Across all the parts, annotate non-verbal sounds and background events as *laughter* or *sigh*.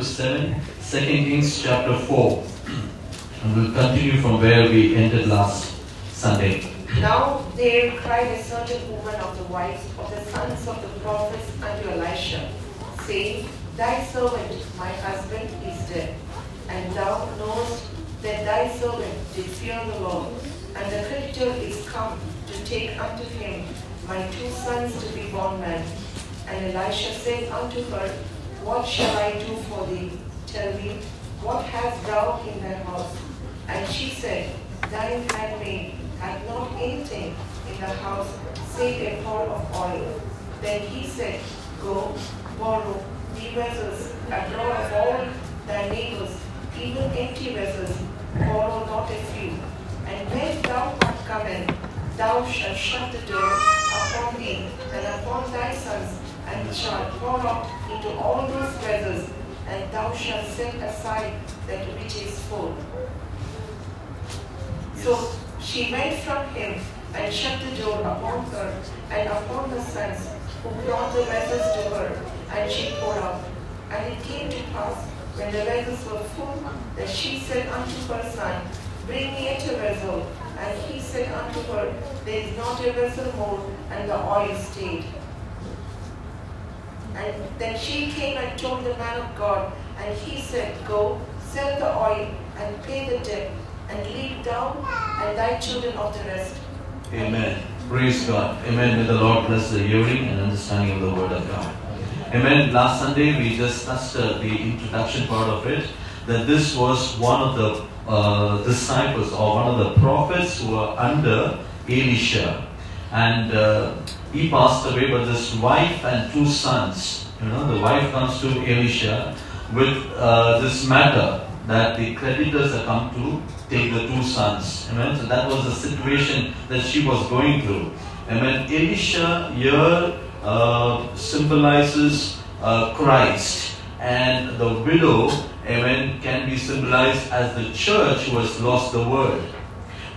to 7, 2 Kings chapter 4. And we'll continue from where we ended last Sunday. Now there cried a certain woman of the wives of the sons of the prophets unto Elisha, saying, Thy servant, my husband, is dead, and thou knowest that thy servant did fear the Lord, and the creditor is come to take unto him my two sons to be bondmen. And Elisha said unto her, What shall I do for thee? Tell me, what hast thou in thy house? And she said, Thine handmaid hath not anything in the house save a pot of oil. Then he said, Go, borrow three vessels abroad of all thy neighbors, even empty vessels, borrow not a few. And when thou art come in, thou shalt shut the door upon thee and upon thy sons, and shalt pour out into all those vessels, and thou shalt set aside that which is full. So she went from him and shut the door upon her and upon the sons who brought the vessels to her, and she poured out. And it came to pass, when the vessels were full, that she said unto her son, Bring me yet a vessel. And he said unto her, There is not a vessel more, and the oil stayed. And then she came and told the man of God, and he said, Go, sell the oil, and pay the debt, and leave down, and thy children of the rest. Amen. Praise God. Amen. May the Lord bless the hearing and understanding of the Word of God. Amen. Last Sunday we just touched uh, the introduction part of it. That this was one of the uh, disciples or one of the prophets who were under Elisha. And uh, he passed away, but his wife and two sons, you know, the wife comes to Elisha with uh, this matter that the creditors have come to take the two sons. Amen. So that was the situation that she was going through. Amen. Elisha here uh, symbolizes uh, Christ, and the widow, amen, can be symbolized as the church who has lost the word.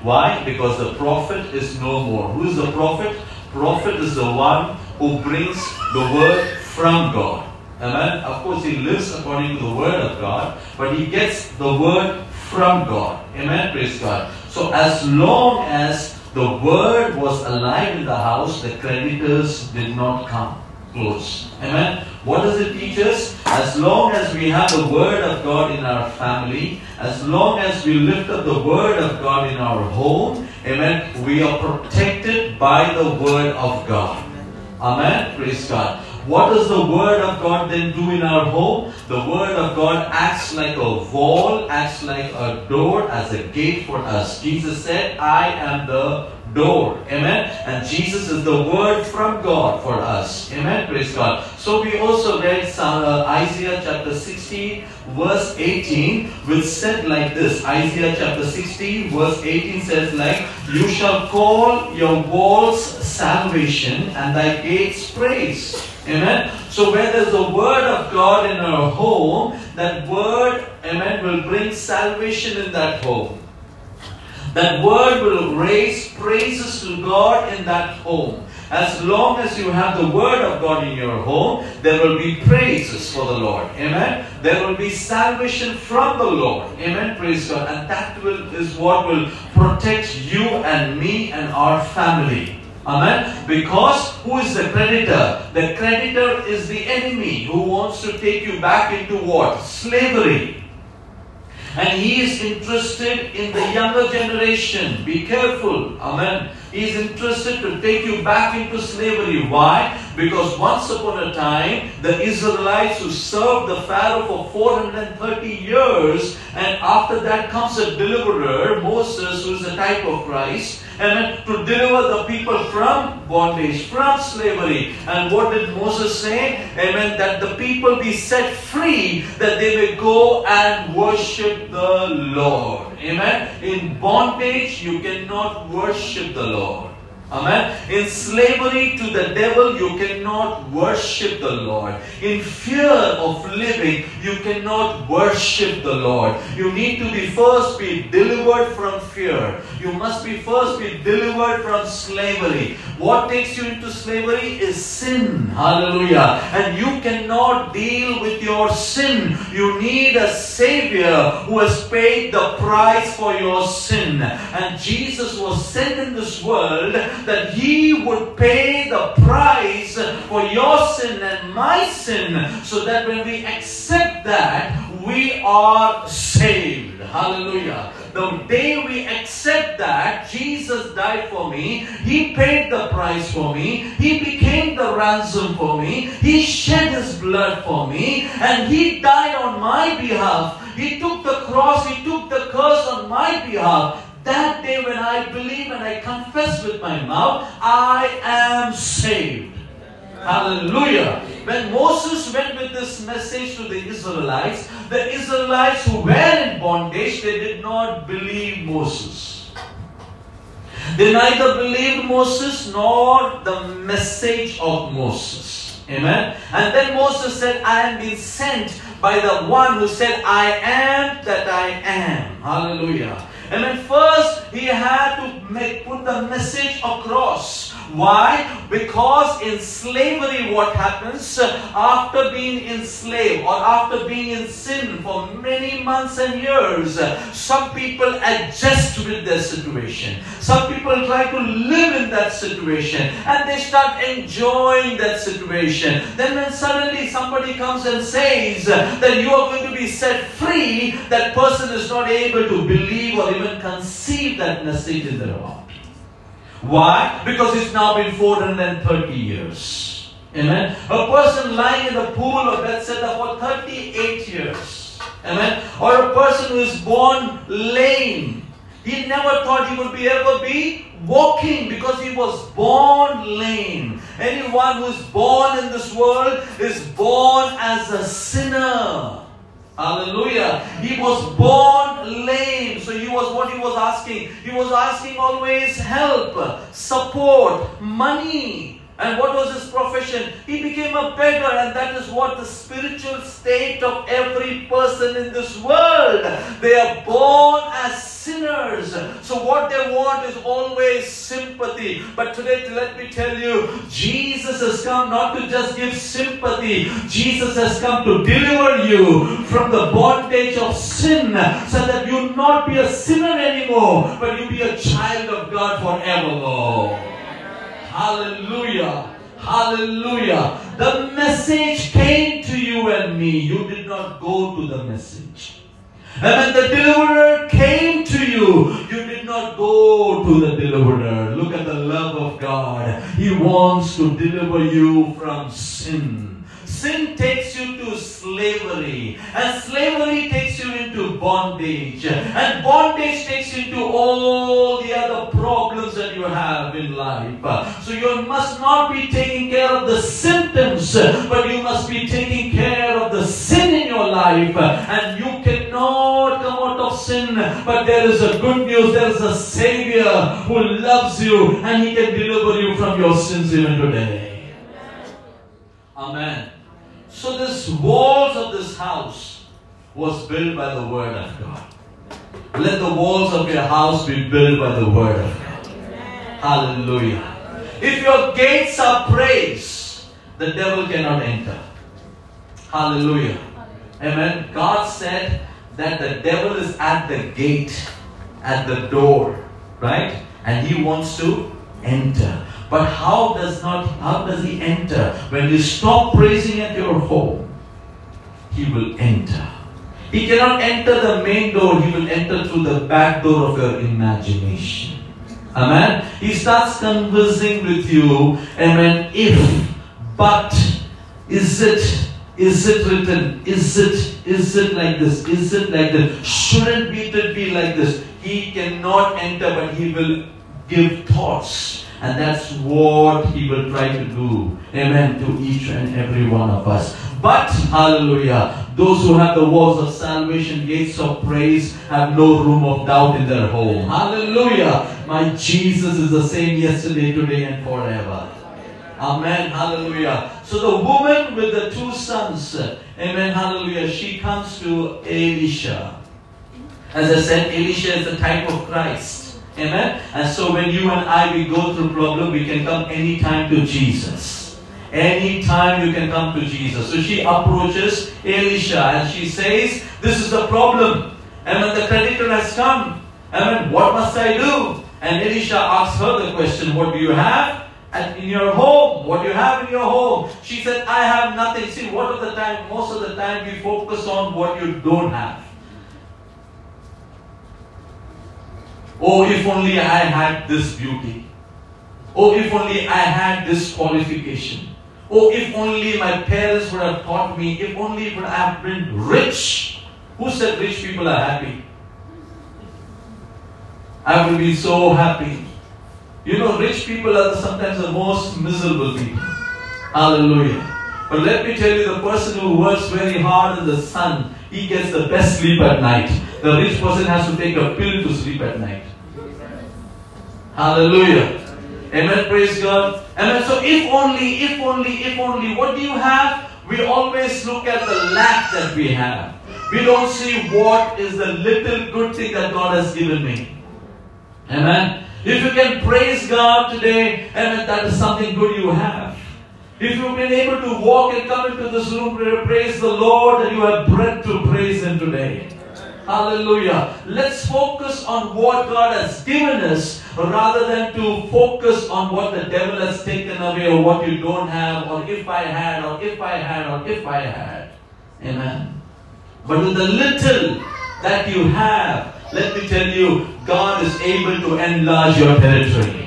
Why? Because the prophet is no more. Who is the prophet? Prophet is the one who brings the word from God. Amen. Of course, he lives according to the word of God, but he gets the word from God. Amen. Praise God. So, as long as the word was alive in the house, the creditors did not come close. Amen. What does it teach us? As long as we have the word of God in our family, as long as we lift up the word of God in our home, amen, we are protected by the word of God. Amen. Praise God. What does the Word of God then do in our home? The Word of God acts like a wall, acts like a door, as a gate for us. Jesus said, I am the door. Amen. And Jesus is the Word from God for us. Amen. Praise God. So we also read uh, Isaiah chapter 60, verse 18, which said like this Isaiah chapter 60, verse 18 says, like, You shall call your walls salvation and thy gates praise. Amen. So where there's the word of God in our home, that word, amen, will bring salvation in that home. That word will raise praises to God in that home. As long as you have the word of God in your home, there will be praises for the Lord. Amen. There will be salvation from the Lord. Amen. Praise God. And that will, is what will protect you and me and our family. Amen. Because who is the creditor? The creditor is the enemy who wants to take you back into what? Slavery. And he is interested in the younger generation. Be careful. Amen. He is interested to take you back into slavery. Why? Because once upon a time, the Israelites who served the Pharaoh for 430 years, and after that comes a deliverer, Moses, who is a type of Christ, and to deliver the people from bondage, from slavery. And what did Moses say? Amen. That the people be set free, that they may go and worship the Lord. Amen. In bondage, you cannot worship the Lord. Amen. In slavery to the devil, you cannot worship the Lord. In fear of living, you cannot worship the Lord. You need to be first be delivered from fear. You must be first be delivered from slavery. What takes you into slavery is sin. Hallelujah. And you cannot deal with your sin. You need a Savior who has paid the price for your sin. And Jesus was sent in this world that He would pay the price for your sin and my sin, so that when we accept that, we are saved. Hallelujah. The day we accept that Jesus died for me, He paid the price for me, He became the ransom for me, He shed His blood for me, and He died on my behalf. He took the cross, He took the curse on my behalf. That day when I believe and I confess with my mouth, I am saved. Hallelujah. When Moses went with this message to the Israelites, the Israelites who were in bondage, they did not believe Moses. They neither believed Moses nor the message of Moses. Amen. And then Moses said, I am being sent by the one who said, I am that I am. Hallelujah. And then first he had to make, put the message across. Why? Because in slavery, what happens after being enslaved or after being in sin for many months and years, some people adjust with their situation. Some people try to live in that situation and they start enjoying that situation. Then, when suddenly somebody comes and says that you are going to be set free, that person is not able to believe or even conceive that message in their heart. Why? Because it's now been 430 years. Amen. A person lying in the pool of Bethesda for 38 years. Amen. Or a person who is born lame. He never thought he would be ever be walking because he was born lame. Anyone who is born in this world is born as a sinner. Hallelujah. He was born lame. So he was what he was asking. He was asking always help, support, money. And what was his profession? He became a beggar, and that is what the spiritual state of every person in this world. They are born as sinners. So what they want is always sympathy. But today, let me tell you, Jesus has come not to just give sympathy. Jesus has come to deliver you from the bondage of sin so that you not be a sinner anymore, but you be a child of God forevermore. Hallelujah. Hallelujah. The message came to you and me. You did not go to the message. And when the deliverer came to you, you did not go to the deliverer. Look at the love of God. He wants to deliver you from sin. Sin takes you to slavery, and slavery takes you into bondage, and bondage takes you to all the other problems that you have in life. So you must not be taking care of the symptoms, but you must be taking sin in your life, and you cannot come out of sin. But there is a good news, there is a Savior who loves you, and He can deliver you from your sins even today. Amen. So this walls of this house was built by the word of God. Let the walls of your house be built by the word of God. Hallelujah. If your gates are praise, the devil cannot enter. Hallelujah. Amen. God said that the devil is at the gate, at the door, right? And he wants to enter. But how does not how does he enter? When you stop praising at your home, he will enter. He cannot enter the main door, he will enter through the back door of your imagination. Amen. He starts conversing with you, amen. If, but, is it, is it written? Is it, is it like this? Is it like this? Shouldn't be it be like this? He cannot enter, but he will give thoughts. And that's what he will try to do. Amen. To each and every one of us. But, hallelujah, Those who have the walls of salvation, gates of praise, have no room of doubt in their home. Hallelujah. My Jesus is the same yesterday, today, and forever. Amen. Hallelujah. So the woman with the two sons, amen. Hallelujah. She comes to Elisha. As I said, Elisha is the type of Christ. Amen. And so when you and I we go through problem, we can come anytime to Jesus. Anytime you can come to Jesus. So she approaches Elisha and she says, This is the problem. When the creditor has come, Amen. what must I do? And Elisha asks her the question, What do you have? And in your home, what you have in your home? She said, I have nothing. See, what of the time, most of the time, we focus on what you don't have. Oh, if only I had this beauty. Oh, if only I had this qualification. Oh, if only my parents would have taught me. If only it I have been rich. Who said rich people are happy? I will be so happy. You know, rich people are sometimes the most miserable people. Hallelujah. But let me tell you, the person who works very hard in the sun, he gets the best sleep at night. The rich person has to take a pill to sleep at night. Hallelujah. Amen. Praise God. Amen. So if only, if only, if only, what do you have? We always look at the lack that we have. We don't see what is the little good thing that God has given me. Amen. If you can praise God today, amen, that is something good you have. If you've been able to walk and come into this room, to praise the Lord that you have breath to praise Him today. Hallelujah. Let's focus on what God has given us rather than to focus on what the devil has taken away or what you don't have or if I had or if I had or if I had. Amen. But with the little that you have, let me tell you, God is able to enlarge your territory.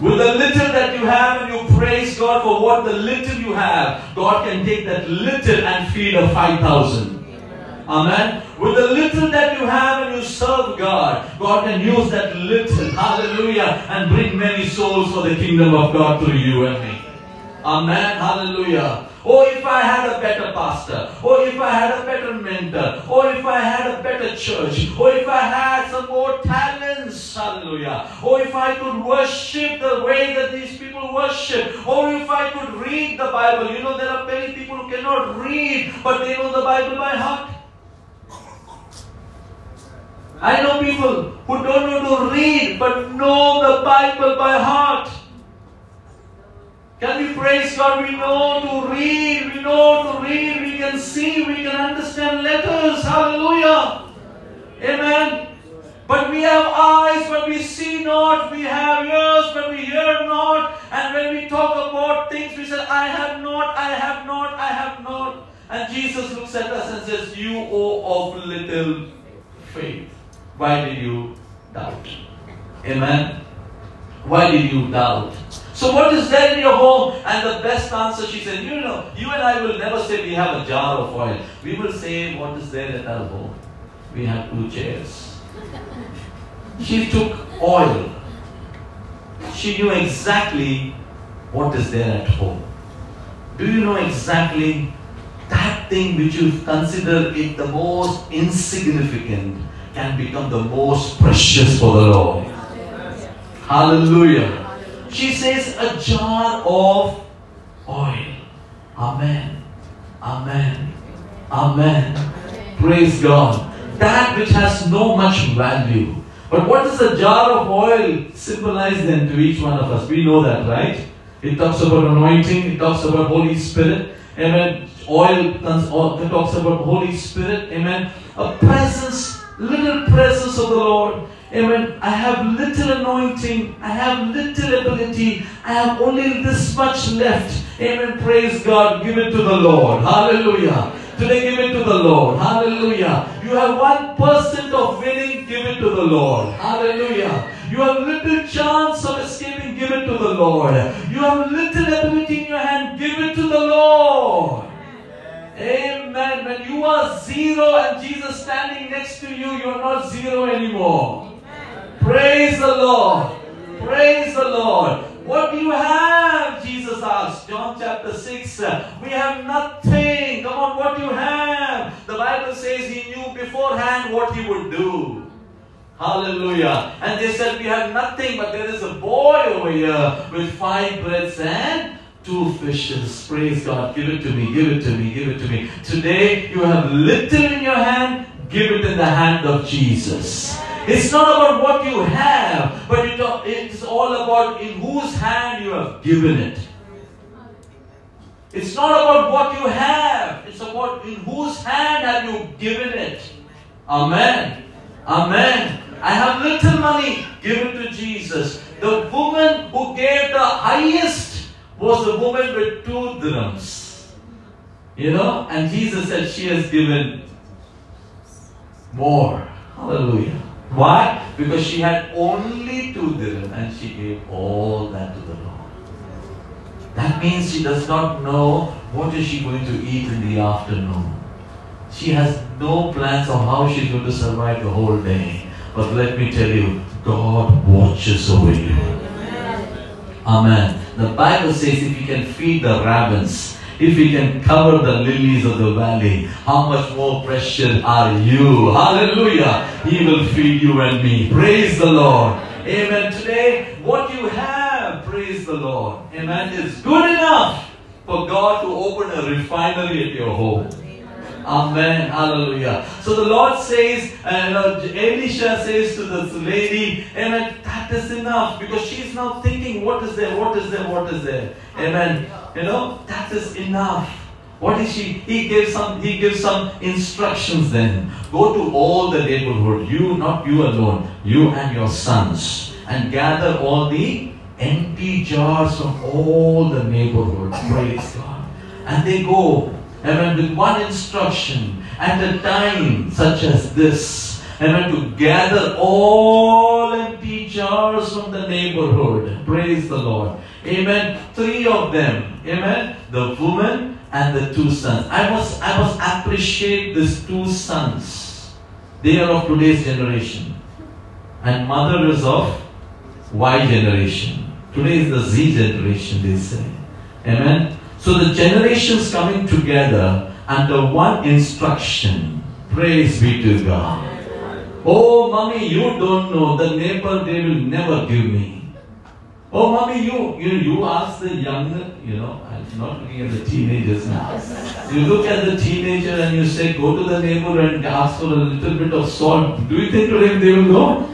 With the little that you have and you praise God for what the little you have, God can take that little and feed a 5,000. Amen. With the little that you have and you serve God, God can use that little, hallelujah, and bring many souls for the kingdom of God through you and me. Amen. Hallelujah. Oh, if I had a better pastor. Oh, if I had a better mentor. Oh, if I had a better church. Oh, if I had some more talents. Hallelujah. Oh, if I could worship the way that these people worship. Oh, if I could read the Bible. You know, there are many people who cannot read, but they know the Bible by heart. I know people who don't know to read, but know the Bible by heart. Can we praise God? We know to read, we know to read, we can see, we can understand letters. Hallelujah. Amen. But we have eyes, but we see not. We have ears, but we hear not. And when we talk about things, we say, I have not, I have not, I have not. And Jesus looks at us and says, You, O of little faith. Why did you doubt? Amen. Why did you doubt? So what is there in your home? And the best answer, she said, you know, you and I will never say we have a jar of oil. We will say what is there in our home. We have two chairs. *laughs* She took oil. She knew exactly what is there at home. Do you know exactly that thing which you consider it the most insignificant can become the most precious for the Lord. Hallelujah. She says, a jar of oil. Amen. Amen. Amen. Praise God. That which has no much value. But what does a jar of oil symbolize then to each one of us? We know that, right? It talks about anointing, it talks about Holy Spirit. Amen. Oil talks about Holy Spirit. Amen. A presence little presence of the Lord. Amen. I have little anointing. I have little ability. I have only this much left. Amen. Praise God. Give it to the Lord. Hallelujah. Today, give it to the Lord. Hallelujah. You have one percent of winning. Give it to the Lord. Hallelujah. You have little chance of escaping. Give it to the Lord. You have little ability in your hand. Give it to the Lord. Amen. When you are zero and Jesus standing next to you, you are not zero anymore. Praise the Lord. Praise the Lord. What do you have? Jesus asked. John chapter 6. We have nothing. Come on, what do you have? The Bible says he knew beforehand what he would do. Hallelujah. And they said, We have nothing, but there is a boy over here with five breads and two fishes. Praise God. Give it to me, give it to me, give it to me. Today you have little in your hand, give it in the hand of Jesus. It's not about what you have, but it, it's all about in whose hand you have given it. It's not about what you have, it's about in whose hand have you given it. Amen. Amen. I have little money, given to Jesus. The woman who gave the highest was the woman with two dirhams. You know, and Jesus said she has given more. Hallelujah. Why? Because she had only two dirham and she gave all that to the Lord. That means she does not know what is she going to eat in the afternoon. She has no plans of how she's going to survive the whole day. But let me tell you, God watches over you. Amen. The Bible says if you can feed the ravens, if he can cover the lilies of the valley, how much more precious are you? Hallelujah. He will feed you and me. Praise the Lord. Amen. Today, what you have, praise the Lord. Amen, is good enough for God to open a refinery at your home. Amen. Hallelujah. So the Lord says, and uh, Elisha says to this lady, Amen, that is enough because she's now thinking, what is there, what is there, what is there. Amen. You know, that is enough. What is she? He gives some. He gives some instructions. Then go to all the neighborhood. You, not you alone. You and your sons, and gather all the empty jars from all the neighborhood. Praise God. And they go Amen. With one instruction at a time such as this. Amen. To gather all empty jars from the neighborhood. Praise the Lord. Amen. Three of them. Amen. The woman and the two sons. I must, I must appreciate these two sons. They are of today's generation. And mother is of Y generation. Today is the Z generation, they say. Amen. So the generations coming together under one instruction. Praise be to God. Oh, mommy, you don't know. The neighbor, they will never give me. Oh, mommy, you, you, you ask the young, you know, I'm not looking at the teenagers now. You look at the teenager and you say, go to the neighbor and ask for a little bit of salt. Do you think today they will go?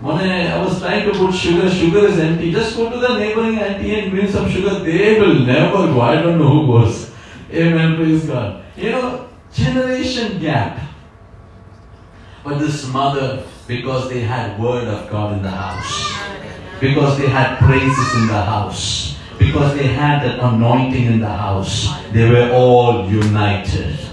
When I was trying to put sugar, sugar is empty. Just go to the neighboring auntie and bring some sugar. They will never go. I don't know who goes. Amen. Praise God. You know, generation gap. But this mother, because they had word of God in the house, because they had praises in the house, because they had that anointing in the house, they were all united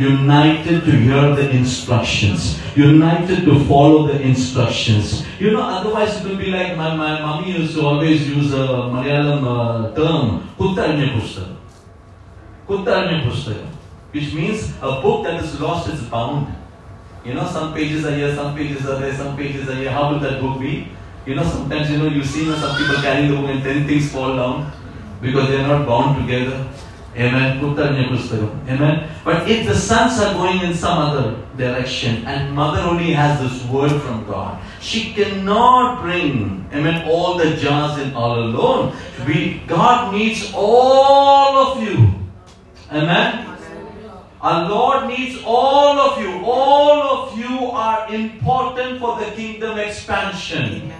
united to hear the instructions, united to follow the instructions. You know, otherwise it will be like my, my mommy used to always use a Malayalam uh, term, Kuttarnya Pustakam. Kuttarnya Pustakam, which means a book that is lost is bound. You know, some pages are here, some pages are there, some pages are here. How will that book be? You know, sometimes, you know, you see some people carrying the book and 10 things fall down because they are not bound together. Amen. Amen. But if the sons are going in some other direction and mother only has this word from God, she cannot bring, amen, all the jars in all alone. We, God needs all of you. Amen. Our Lord needs all of you. All of you are important for the kingdom expansion.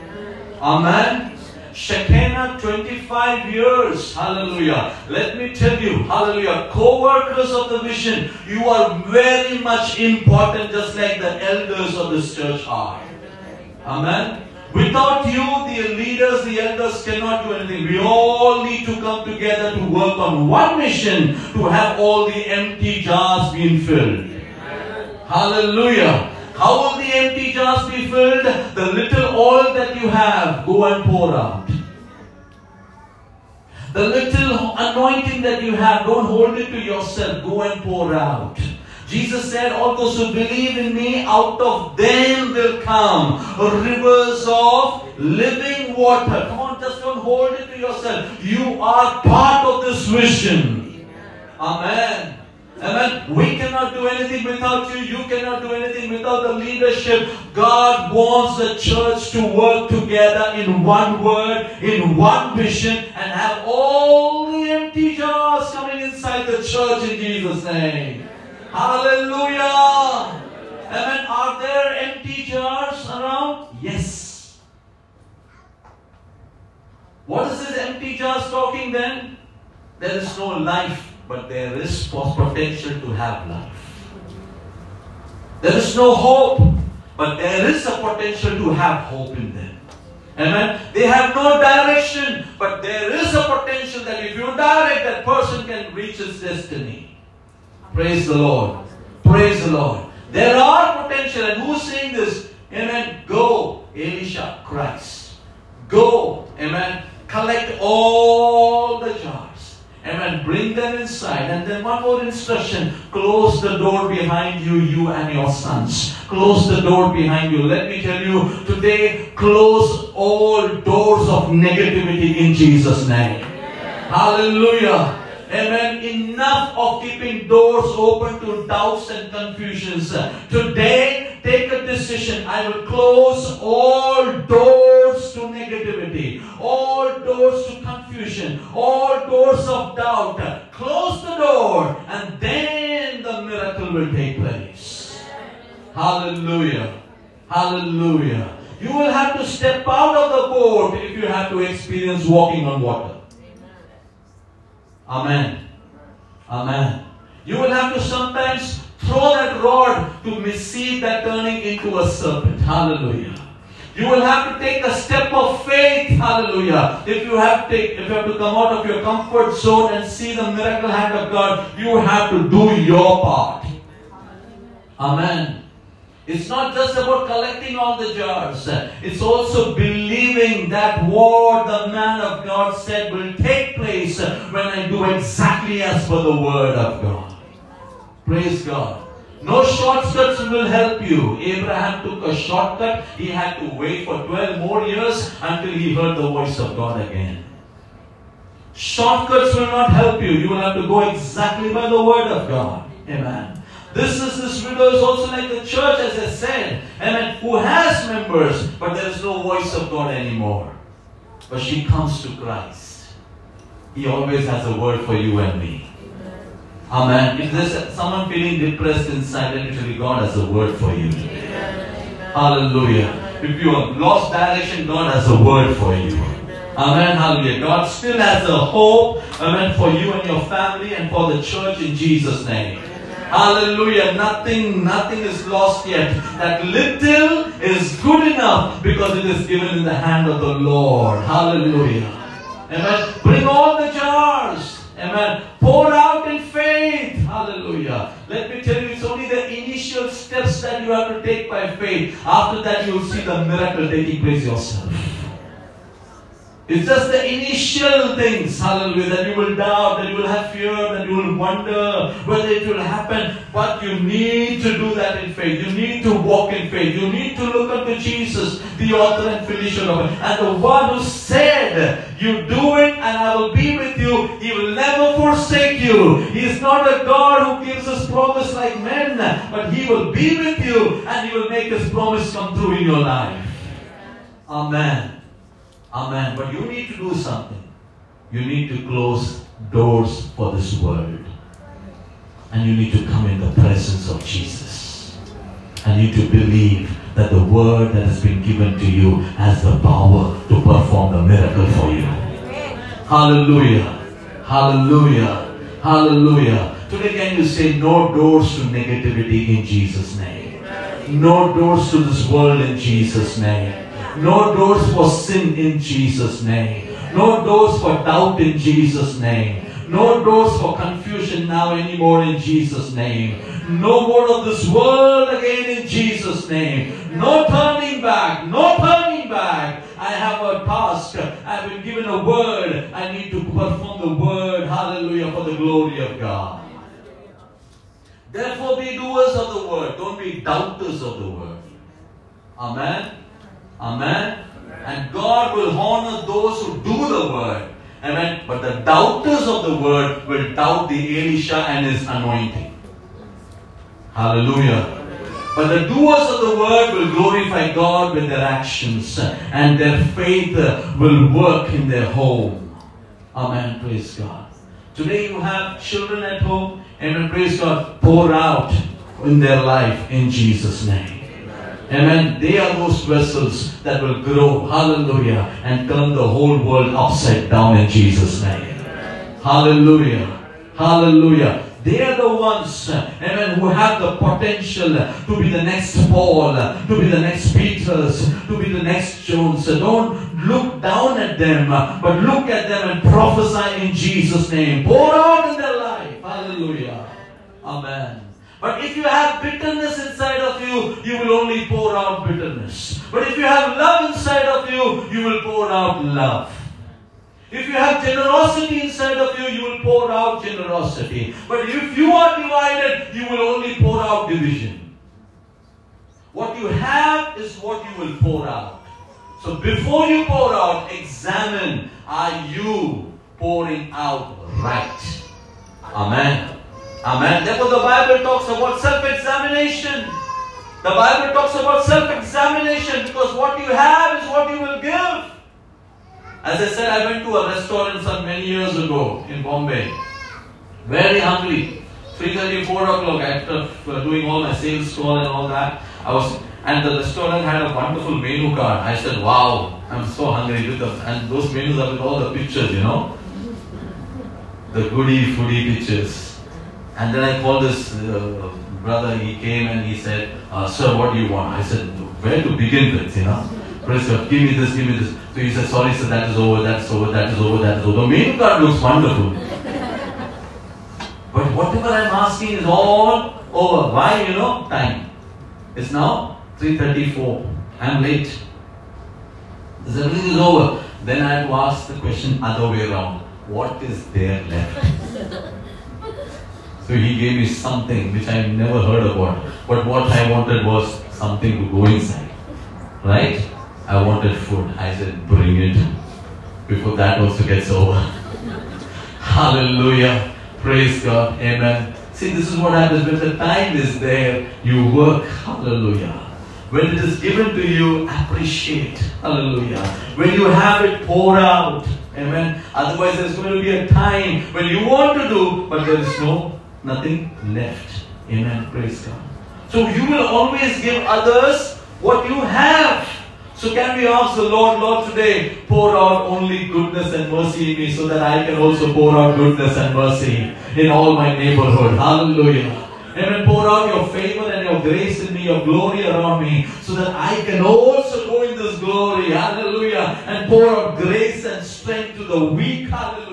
Amen. Shekinah 25 years. Hallelujah. Let me tell you, hallelujah, co-workers of the vision, you are very much important just like the elders of this church are. Amen. Without you, the leaders, the elders cannot do anything. We all need to come together to work on one mission to have all the empty jars being filled. Hallelujah. How empty jars be filled? The little oil that you have, go and pour out. The little anointing that you have, don't hold it to yourself, go and pour out. Jesus said, All those who believe in me, out of them will come rivers of living water. Come on, just don't hold it to yourself. You are part of this vision. Amen. Amen. We cannot do anything without you. You cannot do anything without the leadership. God wants the church to work together in one word, in one vision, and have all the empty jars coming inside the church in Jesus' name. Hallelujah. Amen. Are there empty jars around? Yes. What is this empty jars talking then? There is no life but there is potential to have life. There is no hope, but there is a potential to have hope in them. Amen. They have no direction, but there is a potential that if you direct, that person can reach his destiny. Praise the Lord. Praise the Lord. There are potential, and who's saying this? Amen. Go, Elisha, Christ. Go, amen. Collect all the jars. Amen. Bring them inside. And then one more instruction. Close the door behind you, you and your sons. Close the door behind you. Let me tell you today, close all doors of negativity in Jesus' name. Hallelujah. Amen. Enough of keeping doors open to doubts and confusions. Today, take a decision. I will close all doors to negativity, all doors to confusion, all doors of doubt. Close the door, and then the miracle will take place. Hallelujah. Hallelujah. You will have to step out of the boat if you have to experience walking on water. Amen. Amen. You will have to sometimes throw that rod to receive that turning into a serpent. Hallelujah. You will have to take a step of faith. Hallelujah. If you have to, if you have to come out of your comfort zone and see the miracle hand of God, you have to do your part. Amen. It's not just about collecting all the jars. It's also believing that what the man of God said will take place when I do exactly as per the word of God. Praise God. No shortcuts will help you. Abraham took a shortcut. He had to wait for 12 more years until he heard the voice of God again. Shortcuts will not help you. You will have to go exactly by the word of God. Amen. This is this widow is also like the church, as I said, and who has members, but there is no voice of God anymore. But she comes to Christ. He always has a word for you and me. Amen. If there's someone feeling depressed inside, let God has a word for you. Amen. Hallelujah. If you have lost direction, God has a word for you. Amen. Hallelujah. God still has a hope. Amen. For you and your family and for the church in Jesus' name. Hallelujah. Nothing, nothing is lost yet. That little is good enough because it is given in the hand of the Lord. Hallelujah. Amen. Bring all the jars. Amen. Pour out in faith. Hallelujah. Let me tell you, it's only the initial steps that you have to take by faith. After that, you will see the miracle taking place yourself. It's just the initial things, hallelujah, that you will doubt, that you will have fear, that you will wonder whether it will happen. But you need to do that in faith. You need to walk in faith. You need to look unto Jesus, the author and finisher of it. And the one who said, You do it and I will be with you. He will never forsake you. He is not a God who gives us promise like men, but He will be with you and He will make His promise come true in your life. Amen. Amen. But you need to do something. You need to close doors for this world. And you need to come in the presence of Jesus. And you need to believe that the word that has been given to you has the power to perform the miracle for you. Hallelujah. Hallelujah. Hallelujah. Today, can you say no doors to negativity in Jesus' name? No doors to this world in Jesus' name. No doors for sin in Jesus' name. No doors for doubt in Jesus' name. No doors for confusion now anymore in Jesus' name. No more of this world again in Jesus' name. No turning back. No turning back. I have a task. I've been given a word. I need to perform the word. Hallelujah for the glory of God. Therefore, be doers of the word. Don't be doubters of the word. Amen. Amen. And God will honor those who do the word. Amen. But the doubters of the word will doubt the Elisha and his anointing. Hallelujah. But the doers of the word will glorify God with their actions, and their faith will work in their home. Amen. Praise God. Today you have children at home, and praise God, pour out in their life in Jesus' name. Amen. They are those vessels that will grow, hallelujah, and turn the whole world upside down in Jesus' name. Hallelujah. Hallelujah. They are the ones, amen, who have the potential to be the next Paul, to be the next Peters, to be the next Jones. Don't look down at them, but look at them and prophesy in Jesus' name. Pour out in their life. Hallelujah. Amen. But if you have bitterness inside of you, you will only pour out bitterness. But if you have love inside of you, you will pour out love. If you have generosity inside of you, you will pour out generosity. But if you are divided, you will only pour out division. What you have is what you will pour out. So before you pour out, examine are you pouring out right? Amen. Amen. Therefore, the Bible talks about self examination. The Bible talks about self examination because what you have is what you will give. As I said, I went to a restaurant some many years ago in Bombay. Very hungry. 3.30, 4 o'clock after uh, doing all my sales call and all that. I was, and the restaurant had a wonderful menu card. I said, wow, I'm so hungry. With the, and those menus are with all the pictures, you know. The goody foodie pictures. And then I called this uh, brother, he came and he said, uh, sir, what do you want? I said, where to begin with, you know. Praise God, give me this, give me this. So he said, sorry sir, that is over, that's over, that is over, that is over. The menu card looks wonderful. but whatever I'm asking is all over. Why, you know, time. It's now 3.34. I'm late. Everything is over. Then I have to ask the question other way around. What is there left? So he gave me something which I never heard about. But what I wanted was something to go inside. Right? I wanted food. I said, bring it. Before that also gets over. *laughs* Hallelujah. Praise God. Amen. See, this is what happens when the time is there, you work. Hallelujah. When it is given to you, appreciate. Hallelujah. When you have it, pour out. Amen. Otherwise, there's going to be a time when you want to do, but there is no nothing left. Amen. Praise God. So you will always give others what you have. So can we ask the Lord, Lord, today, pour out only goodness and mercy in me so that I can also pour out goodness and mercy in all my neighborhood. Hallelujah. Amen. Pour out your favor and your grace in me, your glory around me, so that I can also go in this glory. Hallelujah. And pour out grace and strength to the weak.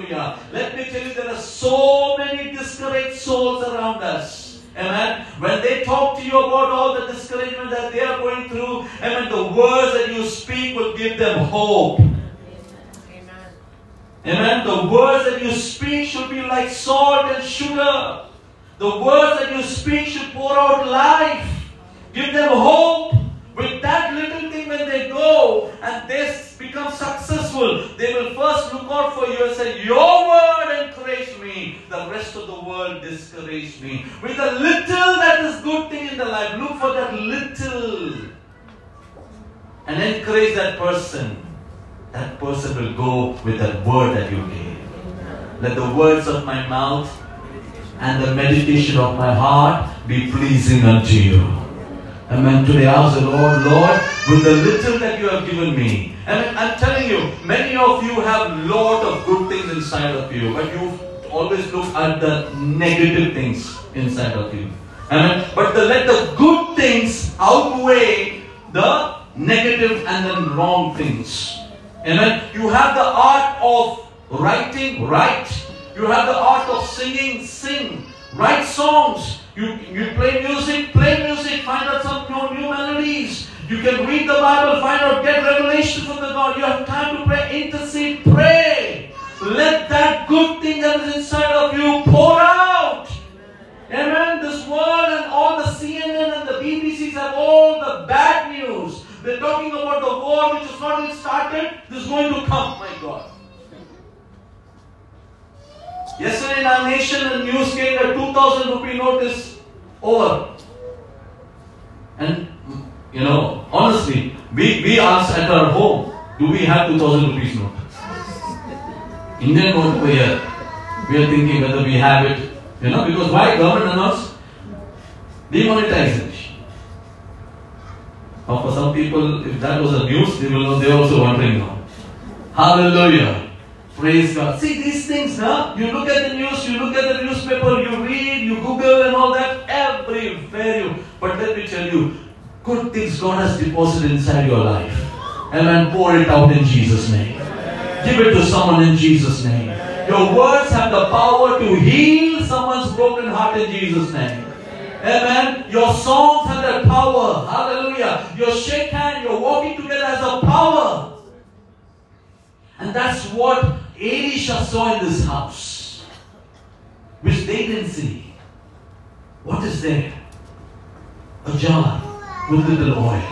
Hallelujah. Let me tell you, there are so many discouraged souls around us. Amen. When they talk to you about all the discouragement that they are going through, amen, the words that you speak will give them hope. Amen. Amen. The words that you speak should be like salt and sugar. The words that you speak should pour out life. Give them hope. With that little thing, when they go and they become successful, they will first look out for you and say, Your word encouraged me. The rest of the world discouraged me. With a little that is good thing in the life, look for that little and encourage that person. That person will go with that word that you gave. Let the words of my mouth and the meditation of my heart be pleasing unto you. Amen. Today I ask the Lord, Lord, with the little that you have given me. And I'm telling you, many of you have lot of good things inside of you, but you always look at the negative things inside of you. Amen. But the, let the good things outweigh the negative and the wrong things. Amen. You have the art of writing, write. You have the art of singing, sing. Write songs. You, you play music, play music, find out some new, new melodies. You can read the Bible, find out, get revelation from the God. You have time to pray, intercede, pray. Let that good thing that is inside of you pour out. Amen. This world and all the CNN and the BBCs have all the bad news. They're talking about the war which has not even started. This is going to come, my God. Yesterday in our nation, the news came that 2000 rupee note is over. And, you know, honestly, we, we ask at our home, do we have 2000 rupees note? Indian note per year. We are thinking whether we have it, you know, because why government announced demonetization. Now for some people, if that was a news, they will know they're also wondering now. Hallelujah. Praise God. See these things now. You look at the news, you look at the newspaper, you read, you Google and all that, everywhere you. But let me tell you, good things God has deposited inside your life. Amen. Pour it out in Jesus' name. Give it to someone in Jesus' name. Your words have the power to heal someone's broken heart in Jesus' name. Amen. Your songs have that power. Hallelujah. Your shake hand, your walking together has a power. And that's what Elisha saw in this house, which they didn't see. What is there? A jar with little oil.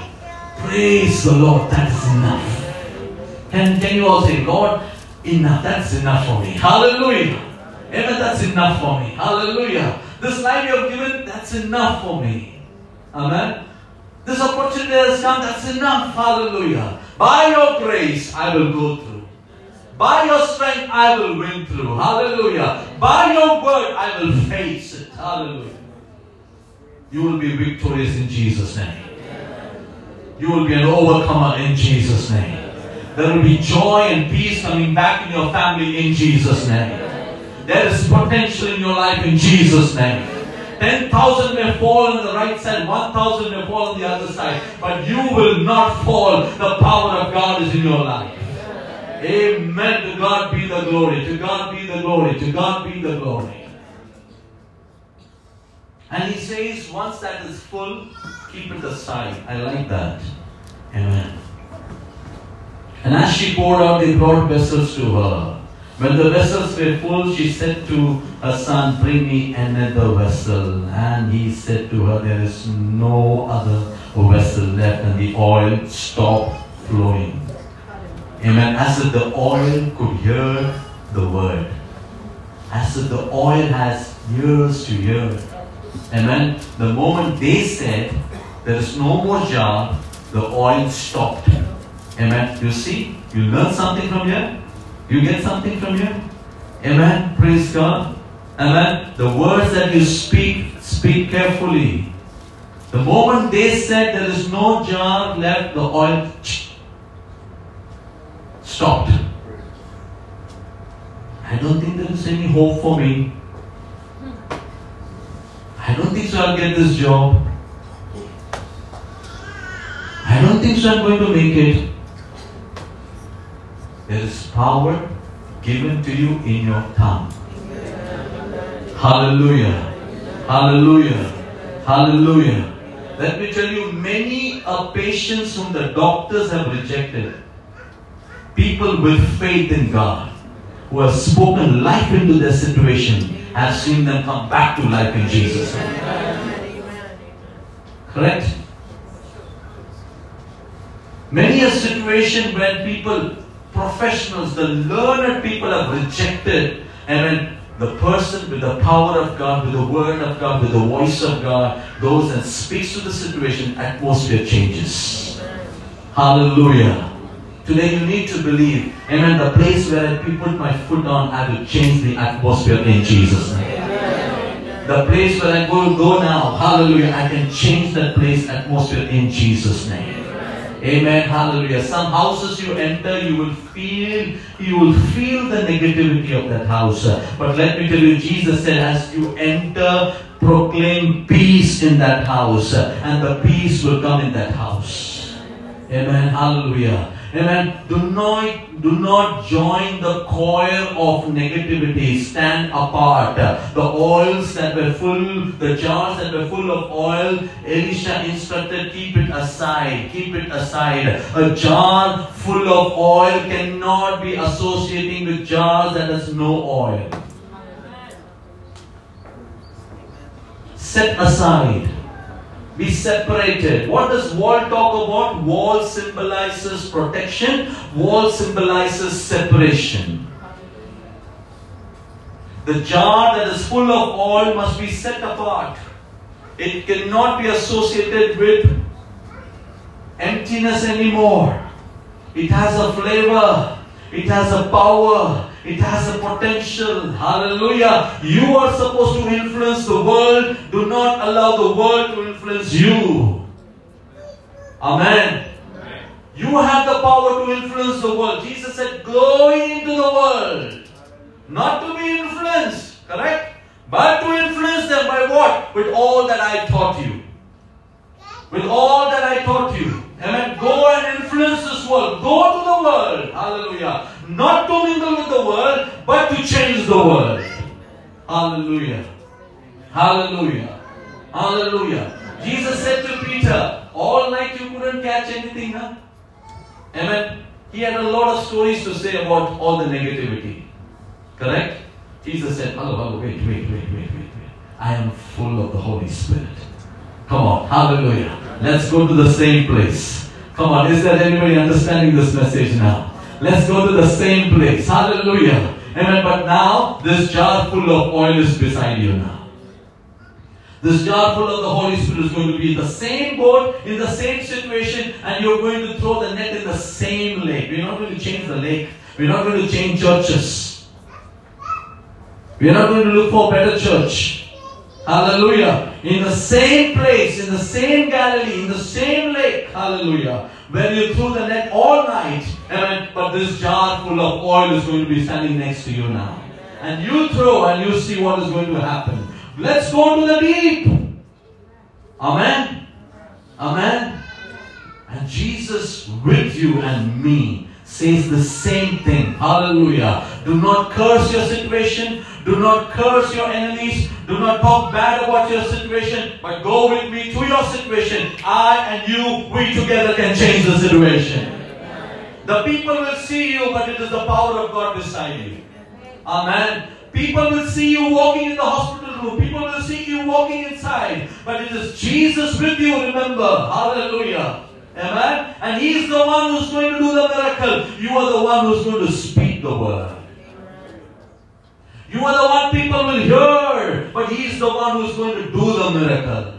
Praise the Lord, that is enough. Can, can you all say, Lord, enough, that's enough for me. Hallelujah. Amen, that's enough for me. Hallelujah. This life you have given, that's enough for me. Amen. This opportunity has come, that's enough. Hallelujah. By your grace, I will go through. By your strength, I will win through. Hallelujah. By your word, I will face it. Hallelujah. You will be victorious in Jesus' name. You will be an overcomer in Jesus' name. There will be joy and peace coming back in your family in Jesus' name. There is potential in your life in Jesus' name. 10,000 may fall on the right side, 1,000 may fall on the other side, but you will not fall. The power of God is in your life. Amen. To God be the glory. To God be the glory. To God be the glory. And he says, once that is full, keep it aside. I like that. Amen. And as she poured out, they brought vessels to her. When the vessels were full, she said to her son, Bring me another vessel. And he said to her, There is no other vessel left. And the oil stopped flowing. Amen. As if the oil could hear the word. As if the oil has ears to hear. Amen. The moment they said, There is no more jar, the oil stopped. Amen. You see, you learn something from here. You get something from here. Amen. Praise God. Amen. The words that you speak, speak carefully. The moment they said there is no jar left, the oil stopped. I don't think there is any hope for me. I don't think so I'll get this job. I don't think so I'm going to make it. There is power given to you in your tongue. Hallelujah. Hallelujah. Hallelujah. Let me tell you, many are patients whom the doctors have rejected. People with faith in God, who have spoken life into their situation, have seen them come back to life in Jesus'. Correct? Many a situation when people professionals, the learned people have rejected. And when the person with the power of God, with the word of God, with the voice of God goes and speaks to the situation, atmosphere changes. Hallelujah. Today you need to believe, amen, the place where I put my foot on, I will change the atmosphere in Jesus' name. The place where I go, go now, hallelujah, I can change that place, atmosphere in Jesus' name. Amen. Hallelujah. Some houses you enter, you will feel, you will feel the negativity of that house. But let me tell you, Jesus said, as you enter, proclaim peace in that house, and the peace will come in that house. Amen. Hallelujah. Amen. Do not, do not join the choir of negativity. Stand apart. The oils that were full, the jars that were full of oil, Elisha instructed, keep it aside. Keep it aside. A jar full of oil cannot be associating with jars that has no oil. Set aside. Be separated. What does wall talk about? Wall symbolizes protection, wall symbolizes separation. The jar that is full of oil must be set apart. It cannot be associated with emptiness anymore. It has a flavor, it has a power, it has a potential. Hallelujah. You are supposed to influence the world. Do not allow the world to influence you. Amen. You have the power to influence the world. Jesus said, Go into the world. Not to be influenced, correct? But to influence them by what? With all that I taught you. With all that I taught you. Amen. Go and influence this world. Go to the world. Hallelujah. Not world, but to change the world. Hallelujah. Hallelujah. Hallelujah. Jesus said to Peter, All night you couldn't catch anything, huh? Amen. He had a lot of stories to say about all the negativity. Correct? Jesus said, Hello, hello, wait, wait, wait, wait, wait, wait. I am full of the Holy Spirit. Come on, hallelujah. Let's go to the same place. Come on, is there anybody understanding this message now? Let's go to the same place. Hallelujah. Amen. But now, this jar full of oil is beside you now. This jar full of the Holy Spirit is going to be in the same boat, in the same situation, and you're going to throw the net in the same lake. We're not going to change the lake. We're not going to change churches. We're not going to look for a better church. Hallelujah. In the same place, in the same Galilee, in the same lake. Hallelujah. When you threw the net all night, amen, but this jar full of oil is going to be standing next to you now. And you throw and you see what is going to happen. Let's go to the deep. Amen. Amen. And Jesus with you and me says the same thing. Hallelujah. Do not curse your situation. Do not curse your enemies. Do not talk bad about your situation. But go with me to your situation. I and you, we together can change the situation. The people will see you, but it is the power of God beside you. Amen. People will see you walking in the hospital room. People will see you walking inside. But it is Jesus with you, remember. Hallelujah. Amen. And He's the one who's going to do the miracle. You are the one who's going to speak the word. You are the one people will hear, but He is the one who's going to do the miracle.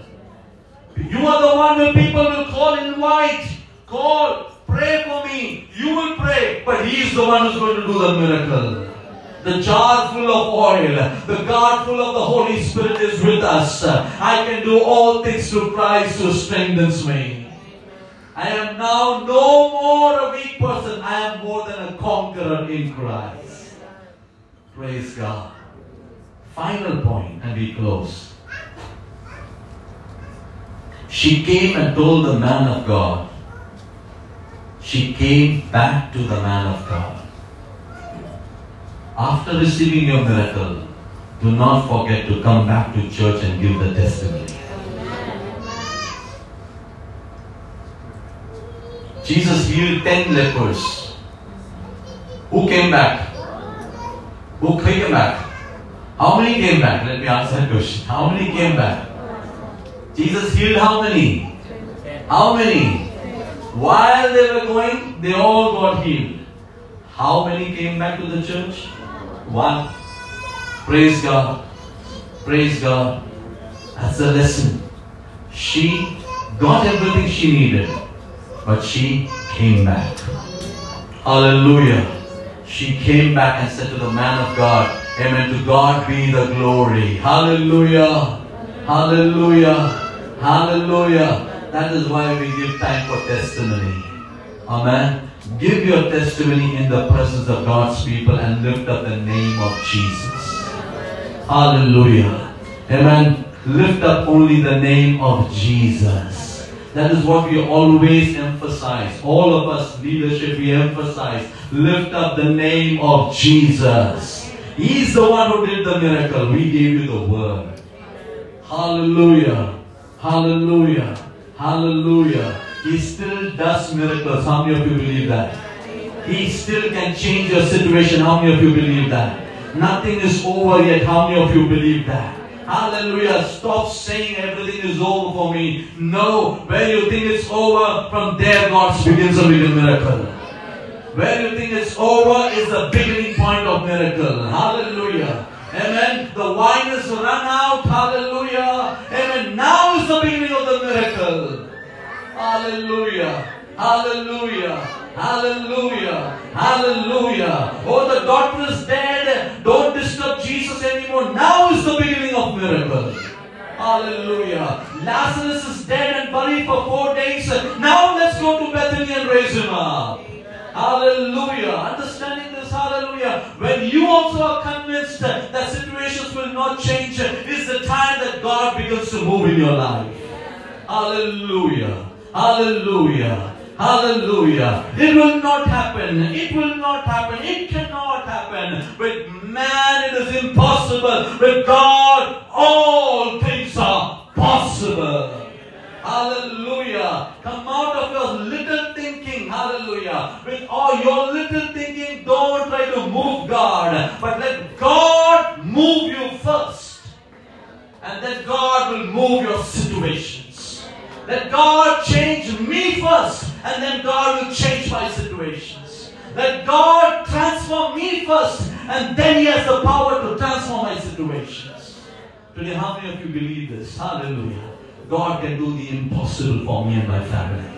You are the one who people will call in white. Call, pray for me. You will pray, but He is the one who's going to do the miracle. The jar full of oil, the God full of the Holy Spirit is with us. I can do all things through Christ who strengthens me. I am now no more a weak person. I am more than a conqueror in Christ. Praise God. Final point, and we close. She came and told the man of God. She came back to the man of God. After receiving your miracle, do not forget to come back to church and give the testimony. Jesus healed ten lepers. Who came back? Who came back? How many came back? Let me answer that question. How many came back? Jesus healed how many? How many? While they were going, they all got healed. How many came back to the church? One. Praise God. Praise God. That's the lesson. She got everything she needed, but she came back. Hallelujah. She came back and said to the man of God, Amen. To God be the glory. Hallelujah. Hallelujah. Hallelujah. That is why we give time for testimony. Amen. Give your testimony in the presence of God's people and lift up the name of Jesus. Hallelujah. Amen. Lift up only the name of Jesus. That is what we always emphasize. All of us, leadership, we emphasize. Lift up the name of Jesus. He's the one who did the miracle. We gave you the word. Hallelujah. Hallelujah. Hallelujah. He still does miracles. How many of you believe that? He still can change your situation. How many of you believe that? Nothing is over yet. How many of you believe that? Hallelujah. Stop saying everything is over for me. No. Where you think it's over, from there God begins a big miracle. Where you think it's over is the beginning point of miracle. Hallelujah. Amen. The wine is run out. Hallelujah. Amen. Now is the beginning of the miracle. Hallelujah. Hallelujah. Hallelujah. Hallelujah. Oh, the daughter is dead. Don't disturb Jesus anymore. Now is the beginning. Hallelujah. Lazarus is dead and buried for four days. Now let's go to Bethany and raise him up. Hallelujah. Understanding this, hallelujah. When you also are convinced that situations will not change, is the time that God begins to move in your life. Hallelujah. Hallelujah. Hallelujah. It will not happen. It will not happen. It cannot happen. With man, it is impossible. With God, all things are possible. Hallelujah. Come out of your little thinking. Hallelujah. With all your little thinking, don't try to move God, but let God move you first. And then God will move your situations. Let God change me first, and then God will change my situations. Let God transform me first, and then He has the power to transform my situations. Today, how many of you believe this? Hallelujah. God can do the impossible for me and my family.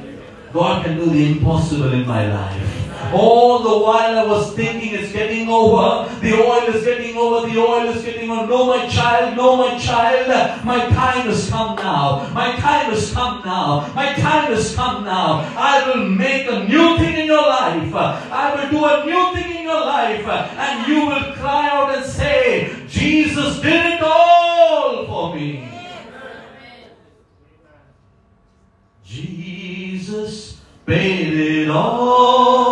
God can do the impossible in my life. All the while I was thinking it's getting over, the oil is getting over, the oil is getting over. No, my child, no, my child, my time has come now. My time has come now. My time has come now. I will make a new thing in your life. I will do a new thing in your life. And you will cry out and say, Jesus did it all for me. Jesus paid it all.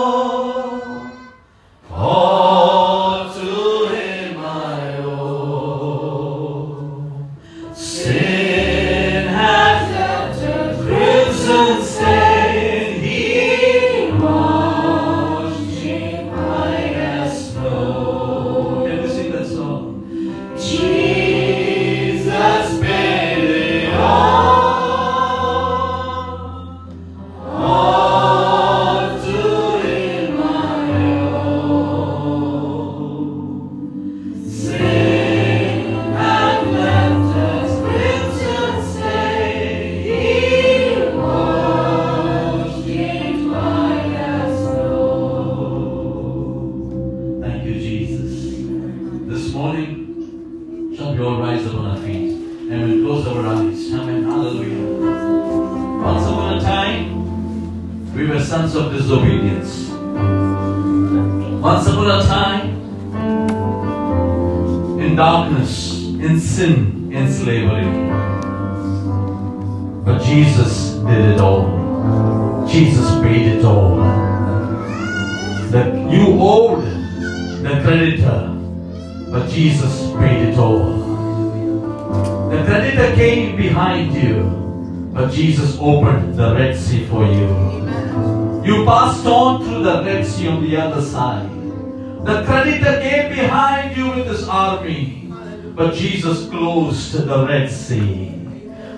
Behind you with his army, but Jesus closed the Red Sea.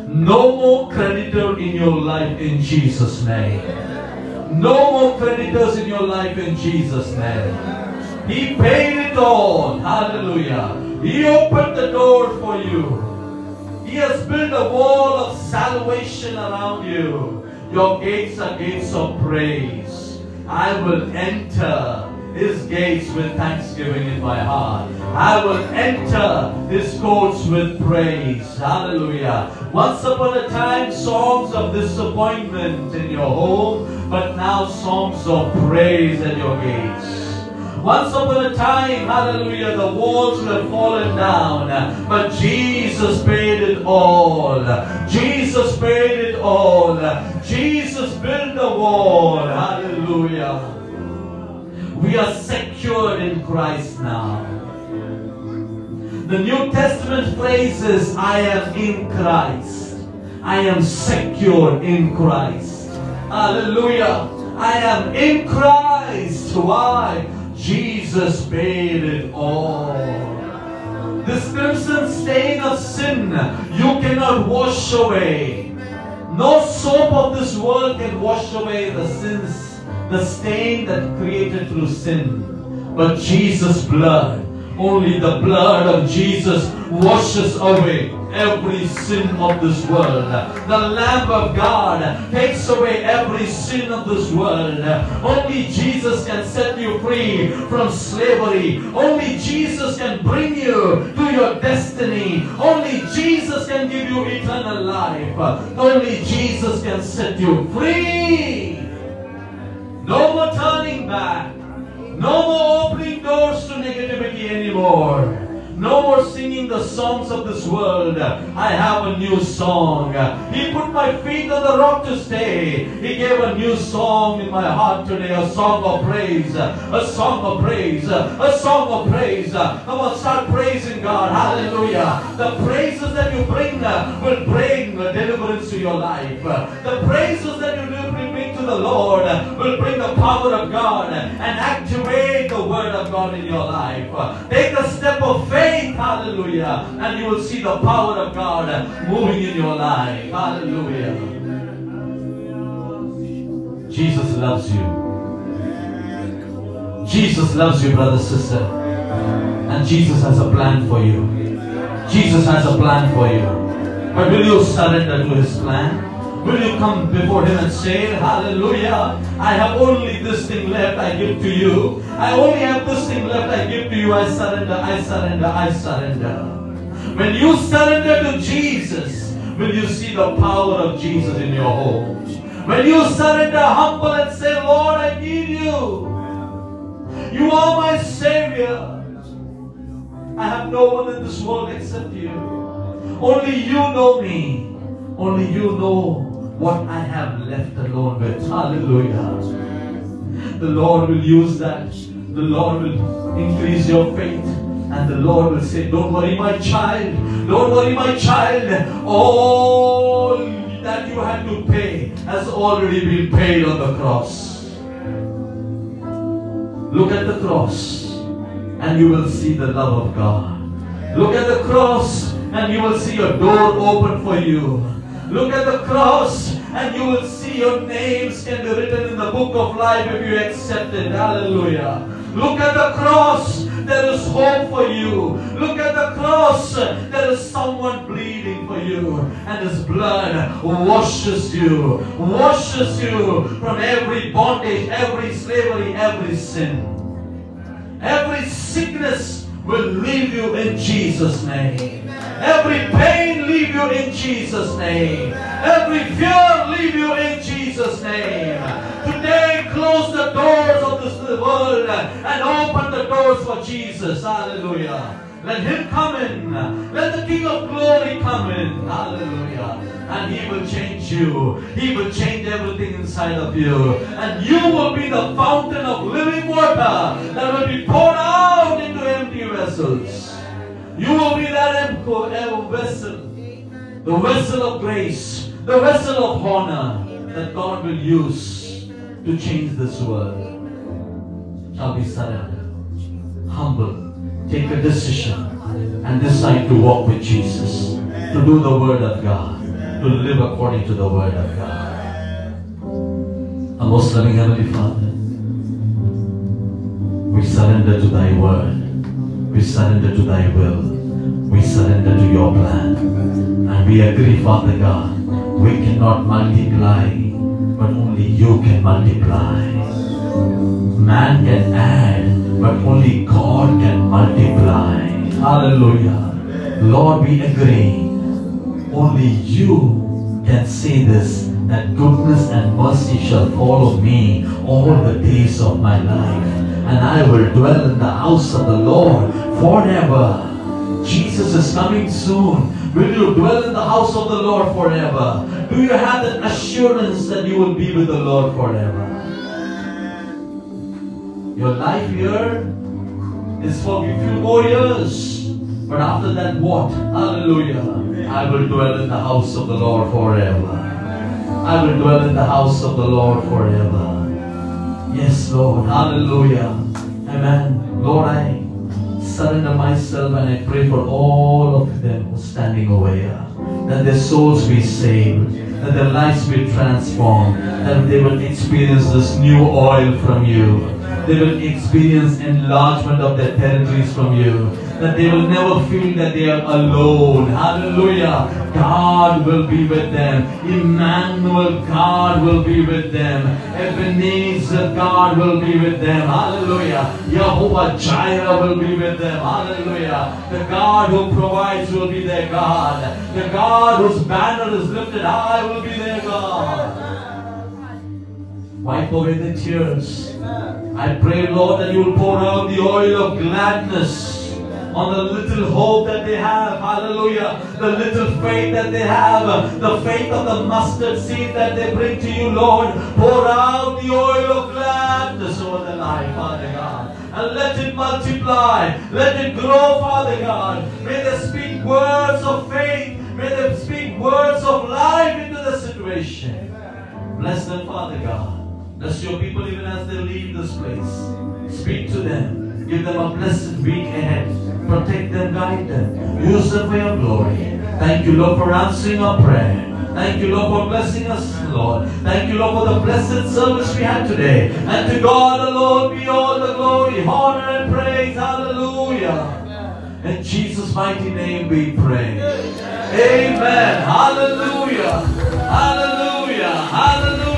No more creditor in your life in Jesus' name. No more creditors in your life in Jesus' name. He paid it all. Hallelujah. He opened the door for you. He has built a wall of salvation around you. Your gates are gates of praise. I will enter his gates with thanksgiving in my heart. I will enter his courts with praise. Hallelujah. Once upon a time, songs of disappointment in your home, but now songs of praise at your gates. Once upon a time, hallelujah, the walls would have fallen down, but Jesus paid it all. Jesus paid it all. Jesus built the wall. Hallelujah. We are secured in Christ now. The New Testament phrase is, I am in Christ. I am secure in Christ. Hallelujah. I am in Christ. Why? Jesus paid it all. This crimson stain of sin you cannot wash away. No soap of this world can wash away the sins, the stain that created through sin. But Jesus' blood Only the blood of Jesus washes away every sin of this world. The Lamb of God takes away every sin of this world. Only Jesus can set you free from slavery. Only Jesus can bring you to your destiny. Only Jesus can give you eternal life. Only Jesus can set you free. No more turning back. No more opening doors to negativity anymore. No more singing the songs of this world. I have a new song. He put my feet on the rock to stay. He gave a new song in my heart today. A song of praise. A song of praise. A song of praise. Come on, start praising God. Hallelujah. The praises that you bring will bring deliverance to your life. The praises that you to the Lord will bring the power of God and activate the word of God in your life. Take a step of faith faith, hallelujah, and you will see the power of God moving in your life, hallelujah. Jesus loves you. Jesus loves you, brother, sister. And Jesus has a plan for you. Jesus has a plan for you. But will you surrender to his plan? Will you come before Him and say, Hallelujah, I have only this thing left I give to you. I only have this thing left I give to you. I surrender, I surrender, I surrender. When you surrender to Jesus, will you see the power of Jesus in your home? When you surrender humble and say, Lord, I need you. You are my Savior. I have no one in this world except you. Only you know me. Only you know what I have left alone with. Hallelujah. The Lord will use that. The Lord will increase your faith. And the Lord will say, Don't worry, my child. Don't worry, my child. All that you had to pay has already been paid on the cross. Look at the cross, and you will see the love of God. Look at the cross, and you will see a door open for you. Look at the cross and you will see your names can be written in the book of life if you accept it. Hallelujah. Look at the cross. There is hope for you. Look at the cross. There is someone bleeding for you. And his blood washes you. Washes you from every bondage, every slavery, every sin. Every sickness will leave you in Jesus' name. Every pain leave you in Jesus' name. Every fear leave you in Jesus' name. Today, close the doors of this world and open the doors for Jesus. Hallelujah. Let Him come in. Let the King of Glory come in. Hallelujah. And He will change you. He will change everything inside of you. And you will be the fountain of living water that will be poured out into empty vessels. You will be that vessel, the vessel of grace, the vessel of honor that God will use to change this world. Shall we surrender? Humble, take a decision and decide to walk with Jesus, to do the Word of God, to live according to the Word of God. Our most loving Heavenly Father, we surrender to Thy Word. We surrender to thy will. We surrender to your plan. And we agree, Father God, we cannot multiply, but only you can multiply. Man can add, but only God can multiply. Hallelujah. Lord, we agree. Only you can say this that goodness and mercy shall follow me all the days of my life and I will dwell in the house of the Lord forever. Jesus is coming soon. Will you dwell in the house of the Lord forever? Do you have that assurance that you will be with the Lord forever? Your life here is for a few more years. But after that, what? Hallelujah. I will dwell in the house of the Lord forever. I will dwell in the house of the Lord forever. Yes, Lord. Hallelujah. Amen. Lord, I surrender myself and I pray for all of them standing over here. That their souls be saved. That their lives be transformed. That they will experience this new oil from you. They will experience enlargement of their territories from you. That they will never feel that they are alone. Hallelujah. God will be with them. Emmanuel, God will be with them. Ebenezer, God will be with them. Hallelujah. Jehovah Jireh will be with them. Hallelujah. The God who provides will be their God. The God whose banner is lifted high will be their God. Wipe away the tears. I pray, Lord, that you will pour out the oil of gladness on the little hope that they have. Hallelujah. The little faith that they have. The faith of the mustard seed that they bring to you, Lord. Pour out the oil of gladness over their life, Father God. And let it multiply. Let it grow, Father God. May they speak words of faith. May they speak words of life into the situation. Bless them, Father God. Bless your people even as they leave this place. Speak to them. Give them a blessed week ahead. Protect them, guide them. Use them for your glory. Thank you, Lord, for answering our prayer. Thank you, Lord, for blessing us, Lord. Thank you, Lord, for the blessed service we had today. And to God alone be all the glory, honor, and praise. Hallelujah. In Jesus' mighty name we pray. Amen. Hallelujah. Hallelujah. Hallelujah.